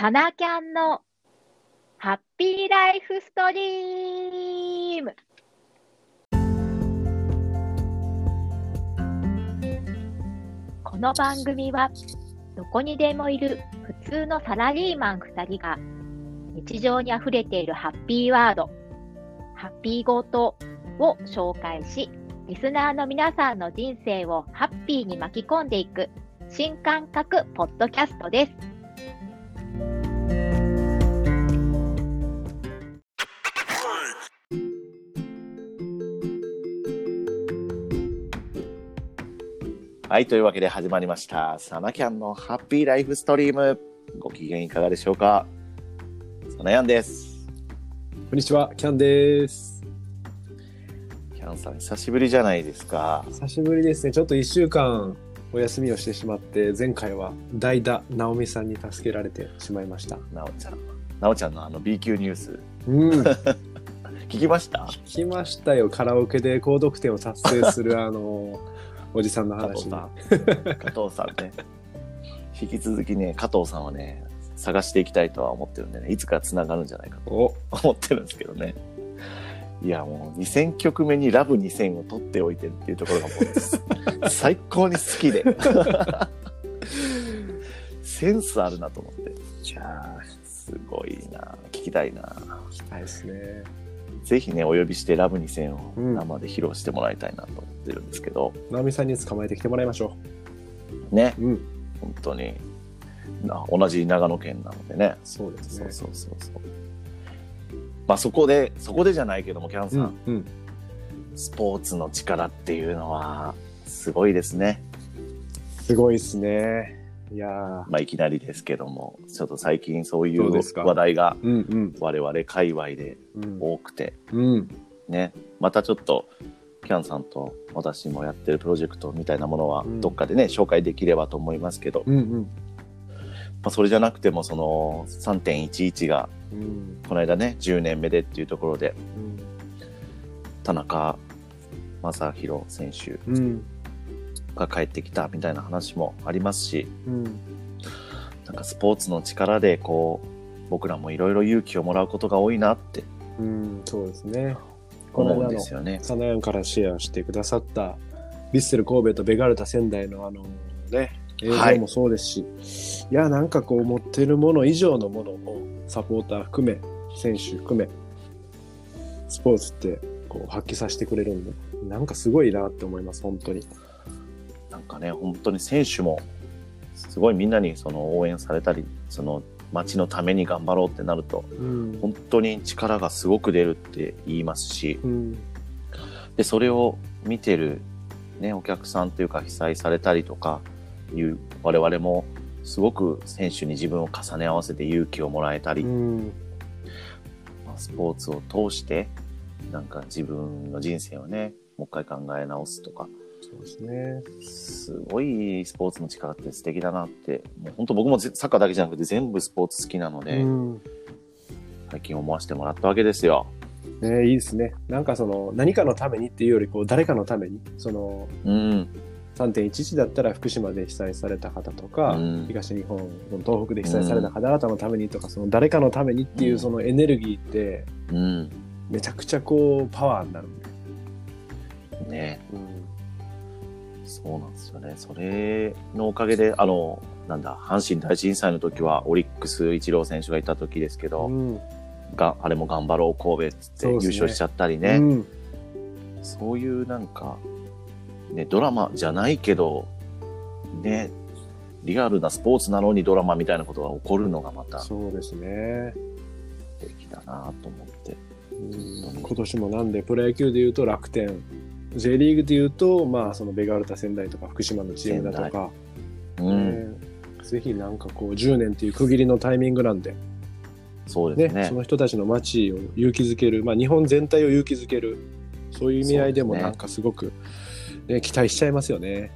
サナキャンのハッピーライフストリーム。この番組はどこにでもいる普通のサラリーマン2人が日常にあふれているハッピーワード、ハッピーゴートを紹介し、リスナーの皆さんの人生をハッピーに巻き込んでいく新感覚ポッドキャストです。はい、というわけで始まりました。サナキャンのハッピーライフストリーム。ご機嫌いかがでしょうか？サナヤンです。こんにちは、キャンです。キャンさん、久しぶりじゃないですか。久しぶりですね。ちょっと一週間お休みをしてしまって、前回は代打直美さんに助けられてしまいました。なおちゃん。なおちゃんのあの B 級ニュース、うん。聞きました？聞きましたよ。カラオケで高得点を達成するあの、おじさんの話に。加藤さんね。引き続きね、加藤さんはね、探していきたいとは思ってるんでね、いつか繋がるんじゃないかとお、思ってるんですけどね。いや、もう2000曲目にラブ2000を取っておいてるっていうところがもう最高に好きで。センスあるなと思って。いやすごいな聞きたいなー、したいですね。ぜひね、お呼びしてラブ2000をうん生で披露してもらいたいなと思ってるんですけど、直美さんに捕まえてきてもらいましょね、う。うん。本当に、な同じ長野県なのでね。そうですね。そうそうそうそう。まあそこで、そこでじゃないけども、キャンさん、うん。うん。スポーツの力っていうのは、すごいですね。すごいですね。いやー。まあいきなりですけども、ちょっと最近そういう話題がうんうん。我々界隈でうん。多くて、うん。ね、またちょっと、キャンさんと私もやってるプロジェクトみたいなものはうんどっかでね、紹介できればと思いますけど、うんうん。まあ、それじゃなくてもその3.11がうん。この間ね10年目でっていうところでうん。田中将大選手うん。が帰ってきたみたいな話もありますしうん。なんかスポーツの力でこう僕らもいろいろ勇気をもらうことが多いなってうん、そうですね。この思うですよね。サナヤンからシェアしてくださったヴィッセル神戸とベガルタ仙台のあのね、映像もそうですし、い、や、なんかこう持ってるもの以上のものをサポーター含め、選手含め、スポーツってこう発揮させてくれるんで、なんかすごいなって思います、本当に。なんかね本当に選手もすごいみんなにその応援されたりその街のために頑張ろうってなるとうん。本当に力がすごく出るって言いますしうん。でそれを見てる、ね、お客さんというか被災されたりとかいう我々もすごく選手に自分を重ね合わせて勇気をもらえたり、うん。まあスポーツを通してなんか自分の人生をねもう一回考え直すとかそうですね。すごいスポーツの力って素敵だなってもう本当僕もぜサッカーだけじゃなくて全部スポーツ好きなので、うん。最近思わせてもらったわけですよ。ね、いいですね。なんかその何かのためにっていうより、こう誰かのために、そのうん、3.11だったら福島で被災された方とか、うん東日本の東北で被災された方々のためにとか、その誰かのためにっていううんそのエネルギーってうん、めちゃくちゃこうパワーになるんで、ねうんそうなんですよね。それのおかげで、あの、なんだ、阪神大震災の時は、オリックス一郎選手がいた時ですけど、うん。が、あれも頑張ろう神戸っつって優勝しちゃったりね。うん。そういうなんか、ね、ドラマじゃないけど、ね、リアルなスポーツなのにドラマみたいなことが起こるのがまた素そうですね、敵だなと思って。うん。今年もなんでプロ野球でいうと楽天 J リーグでいうと、まあ、そのベガルタ仙台とか福島のチームだとか、うん、ねぜひなんかこう10年っていう区切りのタイミングなんで、ねそうですね。その人たちの街を勇気づける、まあ、日本全体を勇気づけるそういう意味合いでもなんかすごく、ね期待しちゃいますよね。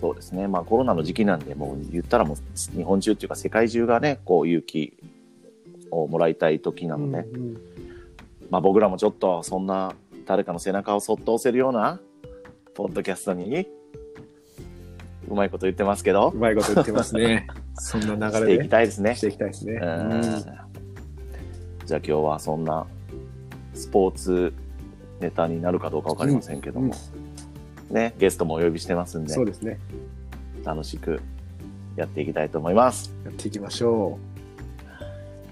そうですね。まあコロナの時期なんで、もう言ったらもう日本中っていうか世界中がね、こう勇気をもらいたい時なので、うんうんまあ僕らもちょっとそんな誰かの背中をそっと押せるようなポッドキャストにうまいこと言ってますけどう、まいこと言ってますね。そんなしていき流れでたいですねし。ていきたいですね。うんじゃあ今日はそんなスポーツネタになるかどうかわかりませんけども、ね、ゲストもお呼びしてますんでそう、ですね。楽しくやっていきたいと思います。やっていきましょ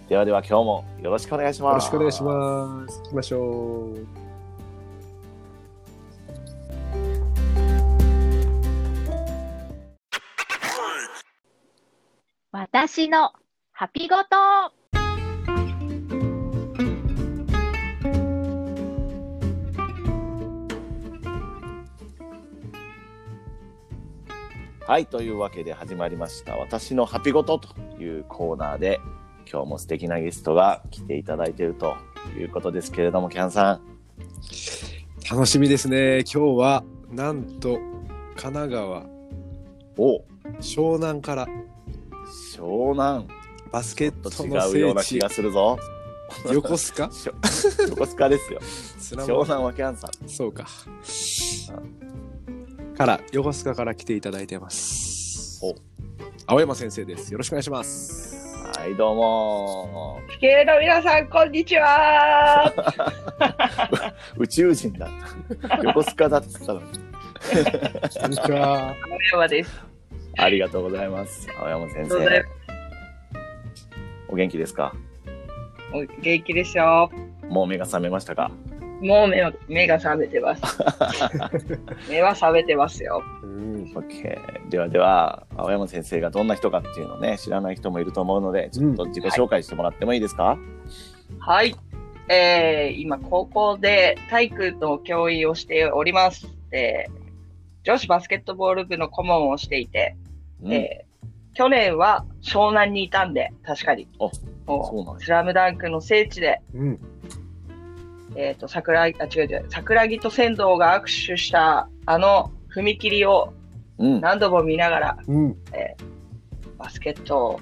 ではでは今日もよろしくお願いしう。ます。よろしくお願いします。行きましょう。私のハピごとはい、というわけで始まりました。私のハピごとというコーナーで、今日も素敵なゲストが来ていただいているということですけれども、キャンさん。楽しみですね。今日は、なんと、神奈川、お湘南から湘南。バスケッとトの聖違うような気地がするぞ。横須賀？横須賀ですよ。湘南はキャンさん。そうか。から、横須賀から来ていただいてます。お青山先生です。よろしくお願いします。はい、どうも。地球の皆さん、こんにちは。宇宙人だ。横須賀だって言ったのに。こんにちは。青山です。ありがとうございます。青山先生。お元気ですか？お元気ですよ。もう目が覚めましたか？もう目は目が覚めてます。目は覚めてますよ。うん。OK。ではでは、青山先生がどんな人かっていうのをね、知らない人もいると思うので、ちょっと自己紹介してもらってもいいですか、はい。えー、今、高校で体育の教員をしております。えー、女子バスケットボール部の顧問をしていて、うんえー去年は湘南にいたんで、確かに。あもそうなんやスラムダンクの聖地で、うん。えっ、と、桜木、あ、違う違う、桜木と仙道が握手した、あの踏切をうん。何度も見ながら、うん。バスケットを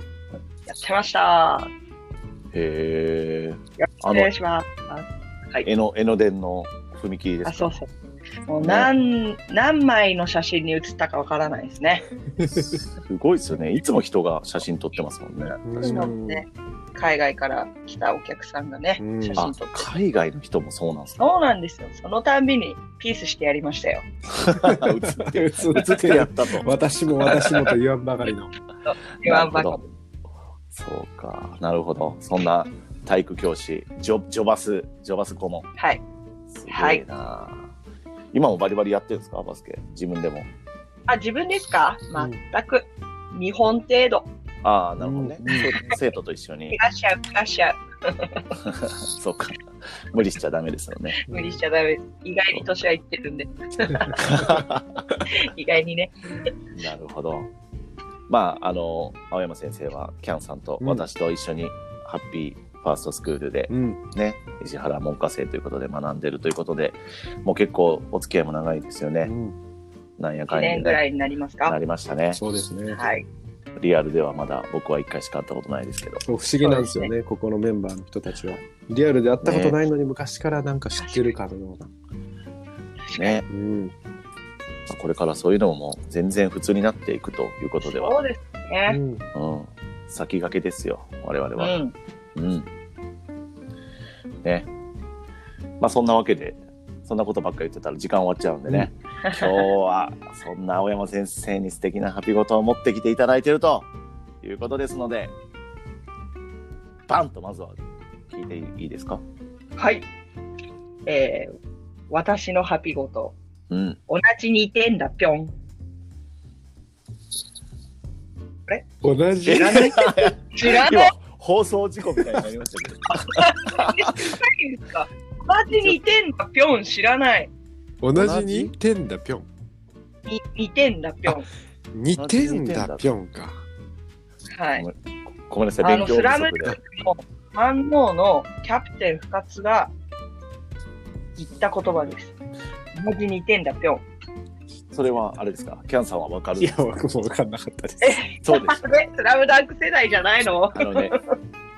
やってました。へえ。よろしくお願いします。はい。江ノ、江ノ電の踏切ですあ、かそうそう。もう何、何枚の写真に写ったかわからないですね。すごいですよね。いつも人が写真撮ってますもんね。そういうのもね、海外から来たお客さんがねうん、写あ真撮って。、海外の人もそうなんですか？そうなんですよ。そのたんびにピースしてやりましたよ。映って、映ってやったと。私も私もと言わんばかりの。言わんばかなるほどそうか。なるほど。そんな体育教師、ジョジョバス、ジョバス顧問。はい。すごいな、今もバリバリやってるんですか？バスケ。自分でも。あ、自分ですか？うん全く。2本程度。ああ、なるほどね、うん生 生徒と一緒にい。らっしゃう、いらっしゃう。そうか。無理しちゃダメですよね。無理しちゃダメです。意外に年はいってるんで。意外にね。なるほど。まあ、あの、青山先生は、キャンさんとうん私と一緒に、ハッピーファーストスクールでうん。ね、石原文科生ということで学んでるということで、もう結構お付き合いも長いですよね。うん1なんやかんや年ぐらいになりますなかりましたね。そうですね。はい。リアルではまだ僕は一回しか会ったことないですけど。不思議なんですよね、ここのメンバーの人たちは。リアルで会ったことないのに昔からなんか知ってるかのような。ね、うん。まあこれからそういうのも全然普通になっていくということでは、そうですうね。ん。うん、先駆けですよ、我々うは。ん。うん。ね。まあそんなわけで、そんなことばっかり言ってたら時間終わっちゃうんでね。今日はそんな青山先生に素敵なハピごとを持ってきていただいているということですので、バンとまずは聞いていいですか？はい。えー、私のハピごと。うん。同じ2点だ、ぴょん。同じ知らない？知ら今ない？放送事故みたいになりましたけど。ですか同じ2点だ、ぴょん。知らない。同じに？点だぴょん。2点だ、ぴょん。2点だぴょんか。はい。ごめんなさい、あの、勉強不スラム足で。の反応のキャプテン深津が言った言葉です。同じ2点だ、ぴょん。それはあれですか？キャンさんはわかる？いや、僕も分かんなかったです。え、そうです。え、スラムダンク世代じゃないの？あのね、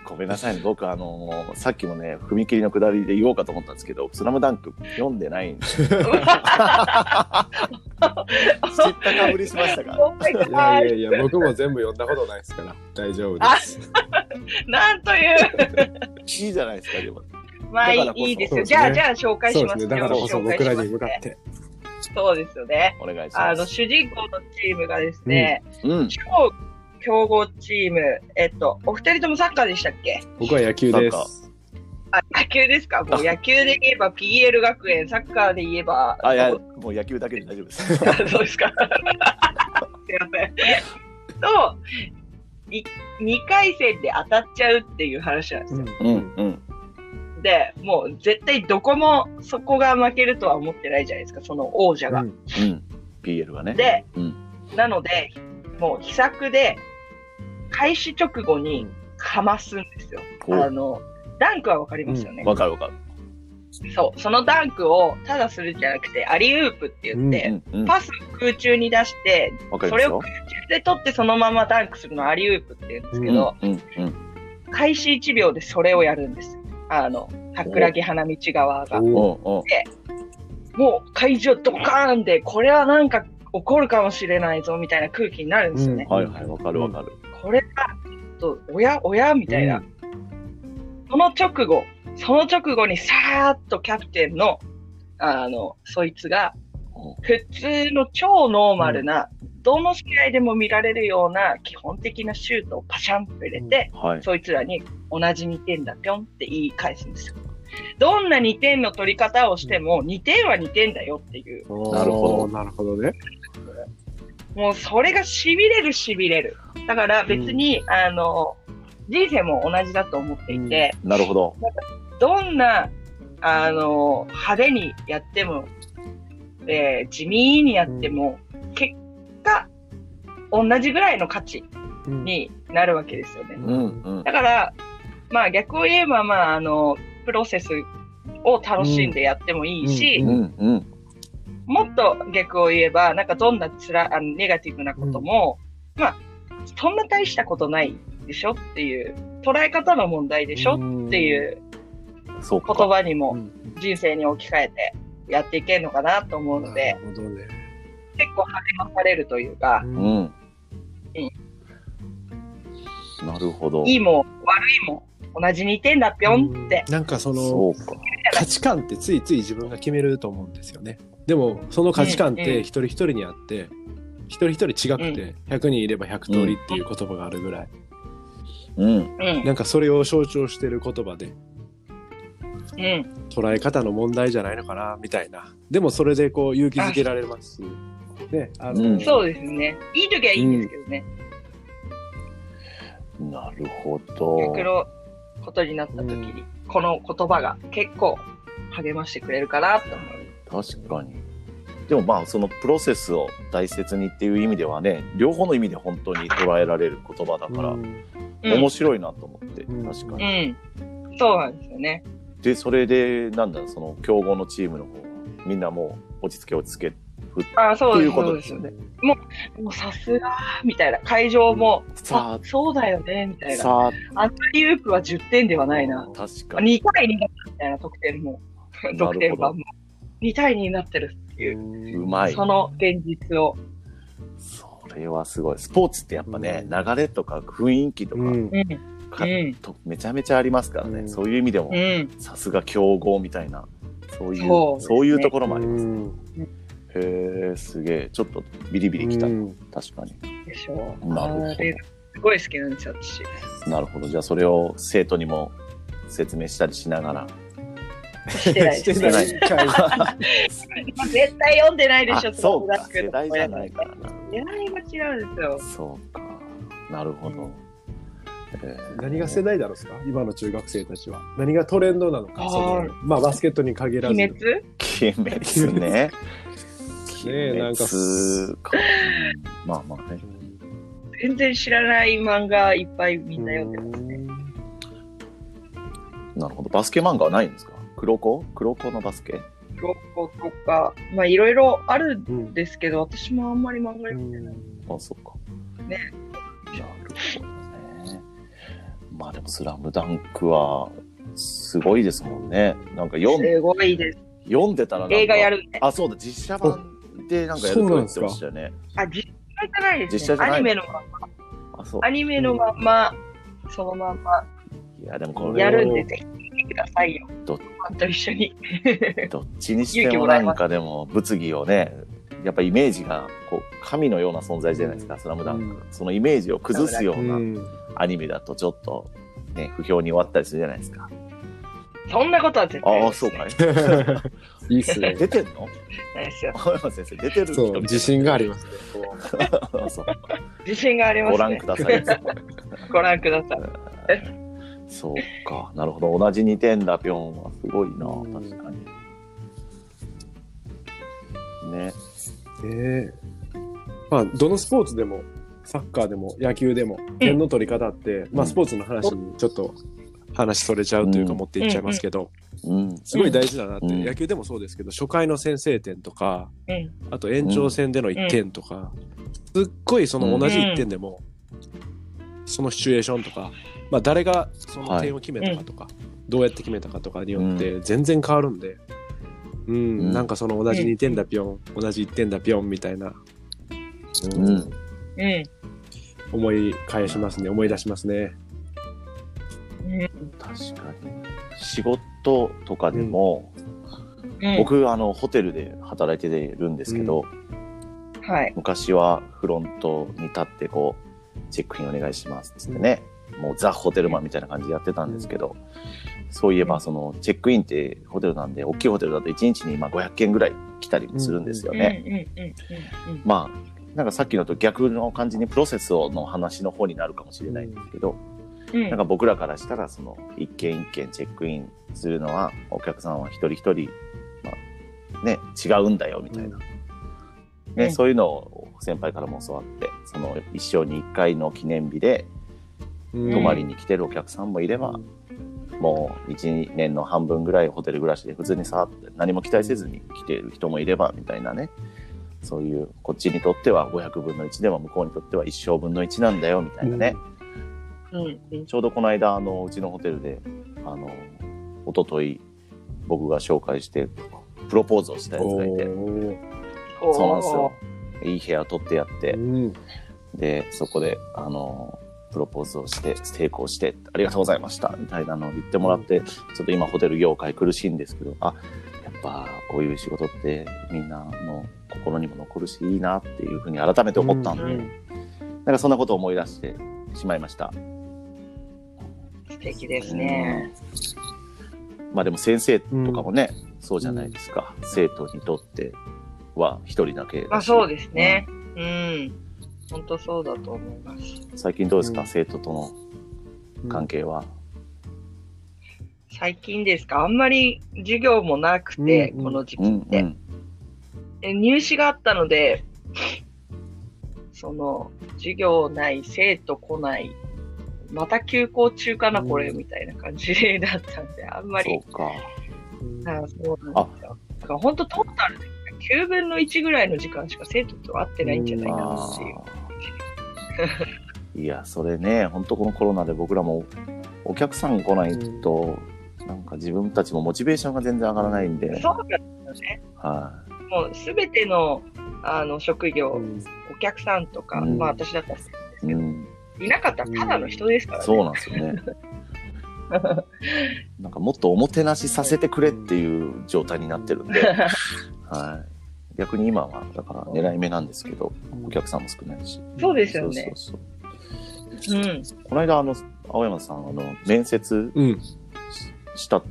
こめんなさいね。僕、あのーさっきもね、踏切の下りで言おうかと思ったんですけど、スラムダンク読んでないんで。知ったかぶりしましたか？Oh my いや god いやいや、僕も全部読んだことないですから、大丈夫です。なんという。いいじゃないですか、でも。まあいだからこそいですよ。そうですねじゃあ、じゃあ紹介しますそうですね。だからこそ紹介僕らにしますね向かって。そうですよね。お願いしあの、ます。主人公のチームがですね、うん。超強豪チーム、えっと、お二人ともサッカーでしたっけ？僕は野球です。あ、野球ですか？もう野球で言えば PL 学園、サッカーで言えば、あ、いや、もう野球だけで大丈夫です。あ そうですか。すいません。と、い2回戦で当たっちゃうっていう話なんですよ。うん、うん。で、もう絶対どこもそこが負けるとは思ってないじゃないですか、その王者が。うんうん。PL がね。で、うんなので、もう秘策で、開始直後にかますんですよ。おあの、ダンクはわかりますよね。わかるわかる。そう、そのダンクをただするんじゃなくて、アリウープって言って、うん、うん。パスを空中に出して、わかりますよ。空中で取ってそのままダンクするのをアリウープって言うんですけど、うん、うん。開始1秒でそれをやるんですよ。あの、桜木花道側が。おおうおうもう会場ドカーンで、これはなんか起こるかもしれないぞみたいな空気になるんですよね。はいはい、わかるわかる。これが、と、おや、おや？みたいな。その直後、その直後にさーっとキャプテンの、あの、そいつが、普通の超ノーマルな、どの試合でも見られるような基本的なシュートをパシャンと入れて、はい。そいつらに同じ2点だぴょんって言い返すんですよ。どんな2点の取り方をしても、2点は2点だよっていう。なるほどなるほどね。もうそれが痺れる痺れる。だから別に、あの、人生も同じだと思っていて、なるほど。どんな、あの、派手にやっても、えー地味にやっても、結果、同じぐらいの価値うんになるわけですよね。うん、うん。だから、まあ逆を言えば、まああの、プロセスを楽しんでやってもいいし、うんうん、うん。もっと逆を言えば、なんかどんなつら、あのネガティブなことも、まあ、そんな大したことないでしょ？っていう、捉え方の問題でしょ？っていう。言葉にもうん人生に置き換えてやっていけるのかなと思うので、なるほどね。結構励まされるというか、うんうん。なるほど。いいも悪いも同じ2点だぴょんって。なんかそその。価値観ってついつい自分が決めると思うんですよね。でもその価値観っうんうんて一人一人にあって、一人一人違くて、100人いれば100通りっていう言葉があるぐらい、うん。うん。なんかそれを象徴してる言葉でうん。捉え方の問題じゃないのかなみたいな。でもそれでこう勇気づけられますし。ね、あの、うんそうですね。いい時はいいんですけどね。なるほど。逆のことになった時に、この言葉が結構励ましてくれるかなと思う。確かに。でもまあそのプロセスを大切にっていう意味ではね両方の意味で本当に捉えられる言葉だから、うんうん面白いなと思って、うん確かうに。ん。そうなんですよね。でそれでなんだその強豪のチームの方はみんなもう落ち着け落ち着けあそうですということそうですよね。もう、もうさすが、みたいな。会場も、さあ、そうだよね、みたあいな。さアントリーウープは10点ではないな。あ確かに2対2だったみたいな得点も、得点版も。2対2になってるっていう、うまいその現実を。それはすごいスポーツってやっぱね、流れとか雰囲気とか,、うんうん。かうんとめちゃめちゃありますからね、うんそういう意味でもうん。さすが強豪みたいなそういうそうねそういうところもあります、うんへえすげえちょっとビリビリきた、うん確かにでしょう。なるほどすごい好きなんですよ、私。なるほど。じゃあそれを生徒にも説明したりしながら。してないです。してない 絶対読んでないでしょ、あそうか。世代じゃないからな。世代が違うんですよ。そうか。なるほど。えー何が世代だろうですか？今の中学生たちは。何がトレンドなのか。まあバスケットに限らず。鬼滅？鬼滅ね。ねえなんかまあまあね。全然知らない漫画いっぱいみんな読んでますね。なるほど。バスケ漫画はないんですか？黒子？黒子のバスケ？ロコとか、まあいろいろあるうんんですけど、私もあんまり漫画読んでない。あ、そっか。ね。なるほどね。まあでも、スラムダンクは、すごいですもんね。なんか読んすごいです。読んでたらなんか映画やるんで。あ、そうだ、実写版でなんかやると言ってましたよね。あ、実写じゃないですね。実写じゃないアニメのまんま。あ、そう。アニメのまんま、そのまんまいや、でもこれ、やるんで、ぜひ見てくださいよ。どファンと一緒に。どっちにしてもなんかでも、物議をね、やっぱイメージが、こう、神のような存在じゃないですか、スラムダンク。うんそのイメージを崩すようう。なんアニメだとちょっと、ね、不評に終わったりするじゃないですか。そんなことは絶対ああ、ないですそうねかい。いいっすね。出てんの？ないですよ。青山先生、出てる人そう、自信がありますね。こそう自信がありますね。ご覧ください。ご覧ください。そうか、なるほど。同じ2点だ、ぴょんは。すごいな、うん確かに。ね。うねまあ、どのスポーツでも、サッカーでも野球でも、点の取り方って、まあ、スポーツの話にちょっと話それちゃうというかうん。持っていっちゃいますけど、うん。すごい大事だなって、うん。野球でもそうですけど、初回の先制点とか、うん。あと延長戦での1点とか、すっごいその同じ1点でも、そのシチュエーションとか、まあ誰がその点を決めたかとか、どうやって決めたかとかによって全然変わるんで、うん、うん。なんかその同じ2点だぴょん、同じ1点だぴょんみたいな、うん。思い返しますね、思い出しますね。確かに。仕事とかでも、うん、僕、あの、ホテルで働いてるんですけど、はい。昔はフロントに立って、こう、チェックインお願いしますっつってね、もうザ・ホテルマンみたいな感じでやってたんですけど、そういえば、その、チェックインってホテルなんで、大きいホテルだと1日にまあ500件ぐらい来たりもするんですよね。うんうんうんうんまあ、なんかさっきのと逆の感じにプロセスの話の方になるかもしれないんですけど、なんか僕らからしたら、その、一件一件チェックインするのは、お客さんは一人一人、まあ、ね、違うんだよ、みたいな。ね、うん。そういうのを先輩からも教わって、その、一生に一回の記念日で、うん。泊まりに来てるお客さんもいれば、もう一年の半分ぐらいホテル暮らしで普通にさって何も期待せずに来ている人もいればみたいなね。そういうこっちにとっては500分の1でも向こうにとっては一生分の1なんだよみたいなね、うんうんちょうどこの間あのうちのホテルであの一昨日僕が紹介してプロポーズをしたやつがいて。そうなんですよ。いい部屋取ってやって。うんで、そこで、あの、プロポーズをして、成功して、ありがとうございました、みたいなのを言ってもらって、ちょっと今ホテル業界苦しいんですけど、あ、やっぱこういう仕事ってみんなの心にも残るし、いいなっていうふうに改めて思ったんで、うん。なんかそんなことを思い出してしまいました。素敵ですね。うんまあでも先生とかもね、そうじゃないですか。生徒にとっては一人だけだし。まあそうですね。うん。本当そうだと思います。最近どうですか、うん生徒との関係は。最近ですか？あんまり授業もなくて、この時期うん、って、うん。え入試があったので、その、授業ない、生徒来ない、また休校中かな、うんこれ、みたいな感じだったんで、あんまり、そうか。うんあそうなんですよ。だから本当トータルで9分の1ぐらいの時間しか生徒と会ってないんじゃないかなっていう。いや、それね、本当このコロナで僕らもお客さん来ないと、なんか自分たちもモチベーションが全然上がらないんで、そうなんですよね。はもうすべてのあの職業、うんお客さんとか、うんまあ私だったらい、なかったらただの人ですからね。そうなんですよね。なんかもっとおもてなしさせてくれっていう状態になってるんで、はい。逆に今は、だから狙い目なんですけど、お客さんも少ないし。そうですよね。そうそううん。そうこの間、あの、青山さん、あの、面接うん。したって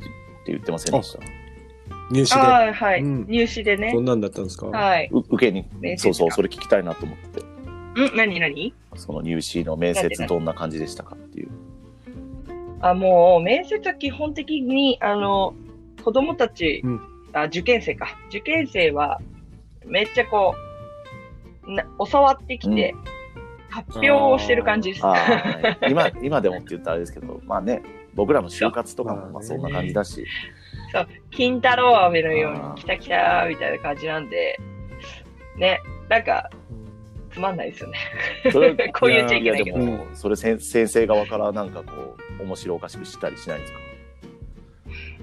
言ってませんでした？入試で。はい、うん入試でねこ。んなんだったんですか？はい。う受けにそうそう、かそれ聞きたいなと思ってて、ん何何？その入試の面接どんな感じでしたかっていう。あ、もう、面接は基本的に、あの、子供たち、うん。あ、受験生か。受験生は、めっちゃこう、な教わってきて、発表をしてる感じです。はい。今、今でもって言ったらあれですけど、まあね、僕らの就活とかもそう。まあそんな感じだし、金太郎飴のようにあー、来た来たみたいな感じなんで、ね、なんか、つまんないですよね。それ こう言っちゃいけないけど。やでも、それ先先生側からなんかこう、面白おかしくしたりしないんですか？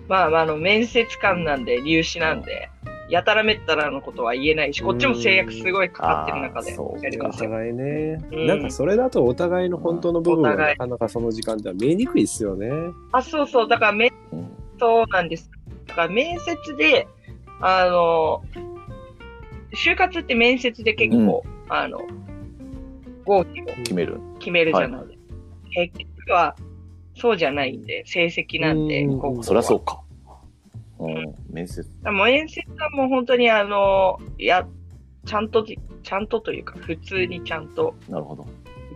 まあまあ、あの、面接官なんで、入試なんで、やたらめったらのことは言えないし、こっちも制約すごいかかってる中でやりますよ。互いね、うんなんかそれだとお互いの本当の部分はお互ないかなかその時間では見えにくいですよね。あ、そうそう。だから、面うんそうなんです。だから面接で、あの、就活って面接で結構、あの、合否を決める。決めるじゃないですか。結局は、そうじゃないんで、成績なんで、うん高校はそりゃそうか。うん、面接。でも面接はもう本当にあの、いや、ちゃんとじ、ちゃんとというか、普通にちゃんとなるほど。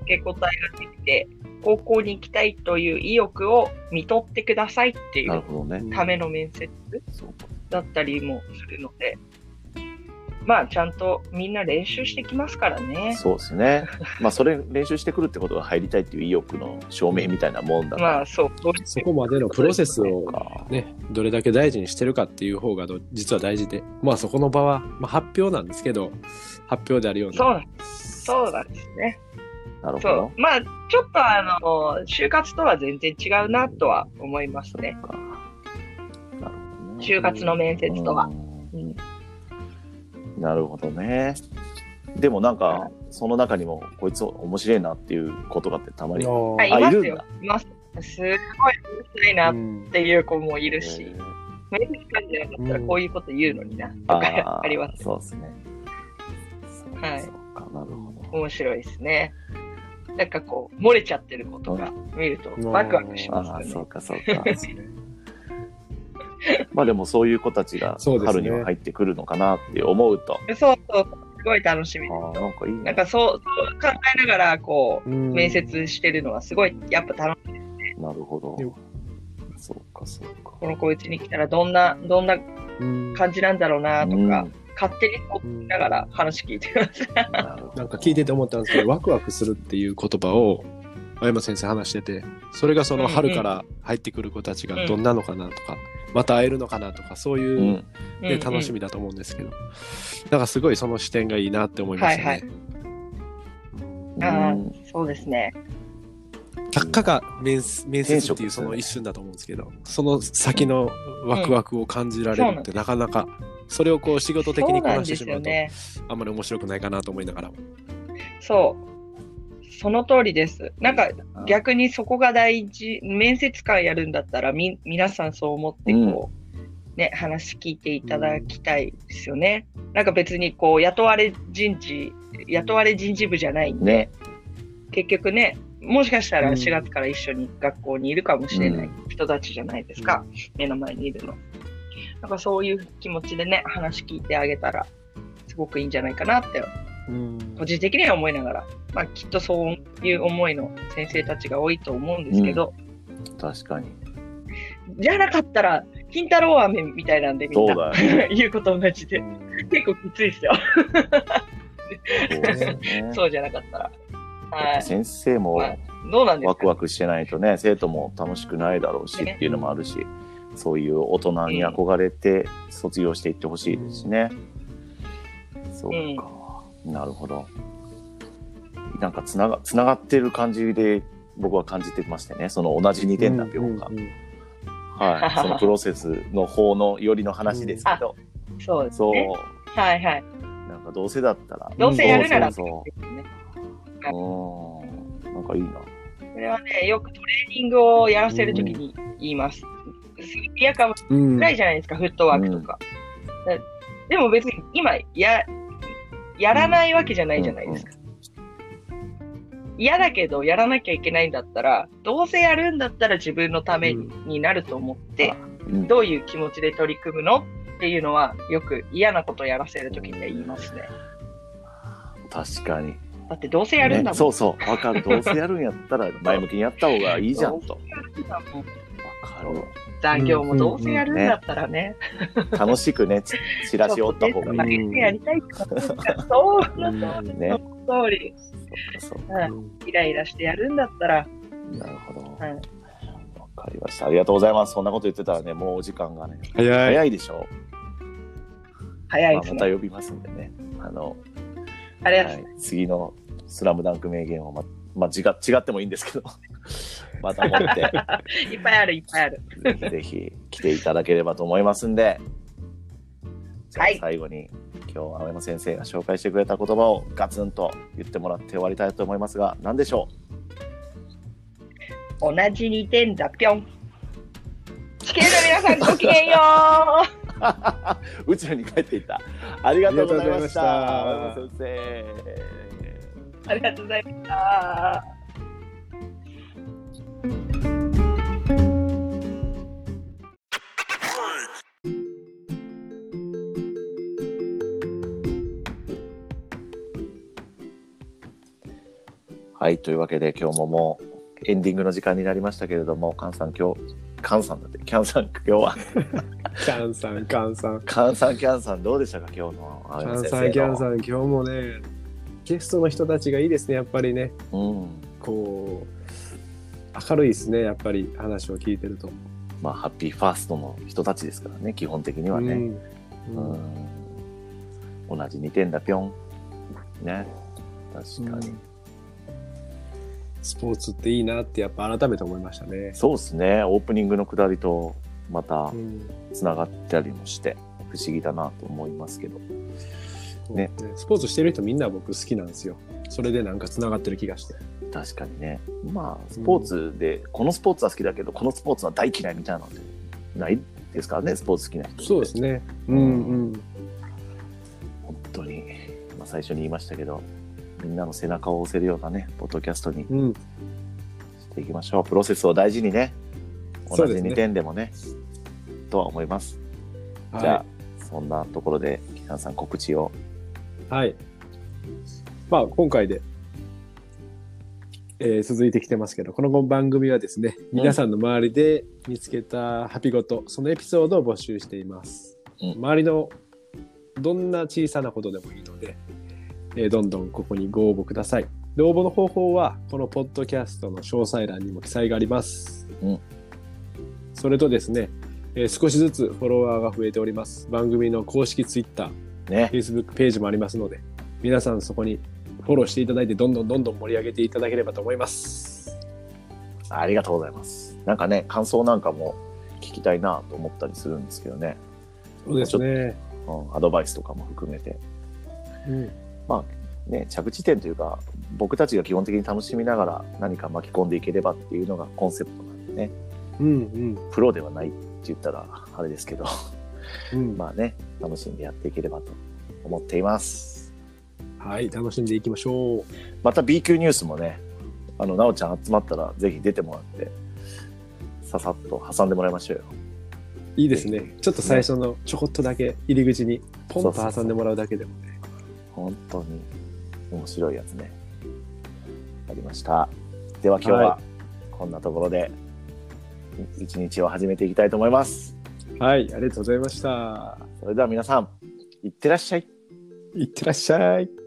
受け答えができて、高校に行きたいという意欲を見とってくださいっていうなるほどね。ための面接そうか。だったりもするので、まあ、ちゃんとみんな練習してきますからね。そうですね。まあ、それ練習してくるってことは入りたいっていう意欲の証明みたいなもんだから。まあ、そう。そこまでのプロセスをね、どれだけ大事にしてるかっていう方がど実は大事で、まあそこの場は、まあ、発表なんですけど、発表であるような。そうなんそうなんですね。なるほどそう。。まあ、ちょっとあの、就活とは全然違うなとは思いますね。そうかなるほどね。就活の面接とは。なるほどね。でもなんか、その中にも、こいつ面白いなっていうことがあってたまに。あ、いあますよいます。すごい面白いなっうんていう子もいるし、え面接官じゃなかったらこういうこと言うのにな、ーとかあります。そうですね。はいそうか、なるほど。面白いですね。なんかこう、漏れちゃってる子とか見るとワクワクしますああ、よね。そうか、そうか。まあでもそういう子たちが春には入ってくるのかなって思うと、そうそう、すごい楽しみなんかいいなんね。かそう、そう考えながら、こう、うん面接してるのはすごい、やっぱ楽しい。なるほどよ。そうか、そうか。この子うちに来たらどんな、どんなうん感じなんだろうなとか、うん勝手に思いながら話聞いてます。なんか聞いてて思ったんですけど、ワクワクするっていう言葉を、青山先生話してて、それがその春から入ってくる子たちがどんなのかなとか、また会えるのかなとか、そういうう、ん。ねうんうん楽しみだと思うんですけど、なんかすごいその視点がいいなって思いましたね。はいああうん、そうですね。たかが面面接っていうその一瞬だと思うんですけど、その先のワクワクを感じられるってなかなか、それをこう仕事的にこなしてしまうと。あんまり面白くないかなと思いながらも。そう。その通りです。なんか逆にそこが大事、面接官やるんだったらみ、皆さんそう思ってこう、ね、話聞いていただきたいですよね。なんか別にこう、雇われ人事、雇われ人事部じゃないんで、ね。結局ね、もしかしたらうん4月から一緒に学校にいるかもしれない人たちじゃないですか、目の前にいるの。なんかそういう気持ちでね、話聞いてあげたら、すごくいいんじゃないかなって、個人的には思いながら、まあきっとそういう思いの先生たちが多いと思うんですけど、確かに。じゃなかったら、金太郎飴みたいなんでみんそうな、だよ。言うこと同じで、結構きついですよ。ね。そうじゃなかったら。はい。先生もまあどうなんですか？ワクワクしてないとね、生徒も楽しくないだろうしっていうのもあるし、そういう大人に憧れて卒業していってほしいですしね。そうか。なるほど。なんかつなが、つながってる感じで僕は感じてましてね、その同じ2点だけが。はい。そのプロセスの方のよりの話ですけど、そうですそう。ね。はいはい。なんかどうせだったら。どうせやるならね。そううん。なんかいいな。これはね、よくトレーニングをやらせるときに言います。嫌かもしうんれないじゃないですか、フットワークとか。ででも別に今や、やらないわけじゃないじゃないですか。嫌だけど、やらなきゃいけないんだったら、どうせやるんだったら自分のためになると思って、うんどういう気持ちで取り組むの？っていうのは、よく嫌なことやらせるときには言いますね。確かに。だってどうせやるんだもん。ねそうそう。わかる。どうせやるんやったら前向きにやった方がいいじゃんと。わかる。残業もどうせやるんだったらね。楽しくね、ちチラシ折った方がいい。やりたいそう。その通り。イライラしてやるんだったら、なるほど。はいわかりました。ありがとうございます。そんなこと言ってたらね、もうお時間がね、早い。早いでしょまあ早いですね。また呼びますんでね。あの、ありがとうはい、次のスラムダンク名言をままあ、違違ってもいいんですけど、また持って、いっぱいある、いっぱいある。ぜひぜひ来ていただければと思いますんで、はい最後に、今日青山先生が紹介してくれた言葉をガツンと言ってもらって終わりたいと思いますが、何でしょ同じ2点だ、ぴょん。地球の皆さん、ごきげんよう。う 宇宙に帰っていった。ありがとうございました。ありがとうございました。はい、というわけで今日ももうエンディングの時間になりましたけれども、カンさん今日、カンさんだって、キャンさん今日は、キャンさん、キャンさん。カンさん、キャンさんどうでしたか今日の青キ。ャンさん、キャンさん、今日もね、ゲストの人たちがいいですね、やっぱりね。うん。こう、明るいですね、やっぱり話を聞いてると。まあ、ハッピーファーストの人たちですからね、基本的にはね。うんうん。同じ2点だ、ぴょん。ね。確かに。うんスポーツっていいなってやっぱ改めて思いましたね。そうですね、オープニングのくだりとまたうんつながったりもして、不思議だなと思いますけど。ねねスポーツしてる人みんな僕好きなんですよ。それでなんかつながってる気がして。確かにね。まあ、スポーツで、このスポーツは好きだけど、このスポーツは大嫌いみたいなのってないですからね、スポーツ好きな人。そうですね。うんうん。本当に、まあ、最初に言いましたけど、みんなの背中を押せるようなね、ポッドキャストにうん。していきましょう。プロセスを大事にね、同じそうですね2点でもね、とは思います。じゃあ、そんなところで、キャンさん告知を。はい。まあ、今回で、えー続いてきてますけど、この番組はですね、皆さんの周りで見つけたハピごと、そのエピソードを募集しています。うん周りのどんな小さなことでもいいので、えーどんどんここにご応募ください。で応募の方法は、このポッドキャストの詳細欄にも記載があります。うんそれとですね、えー少しずつフォロワーが増えております。番組の公式ツイッター、ね。Facebook ページもありますので、皆さんそこにフォローしていただいて、どんどんどんどん盛り上げていただければと思います。ありがとうございます。なんかね、感想なんかも聞きたいなと思ったりするんですけどね。そうですね。うん、アドバイスとかも含めて。うん、ね、着地点というか、僕たちが基本的に楽しみながら何か巻き込んでいければっていうのがコンセプトなんでね。うん、プロではないって言ったらあれですけど、うん。うん、まあね、楽しんでやっていければと思っています。はい、楽しんでいきましょう。また B 級ニュースもね、あの、なおちゃん集まったらぜひ出てもらって、ささっと挟んでもらいましょうよ。いいですね。ちょっと最初のちょこっとだけ入り口にポンと挟んでもらうだけでもね。本当に面白いやつね。ありました。では今日ははこんなところで一日を始めていきたいと思います。はい、ありがとうございました。それでは皆さん、いってらっしゃい。いってらっしゃい。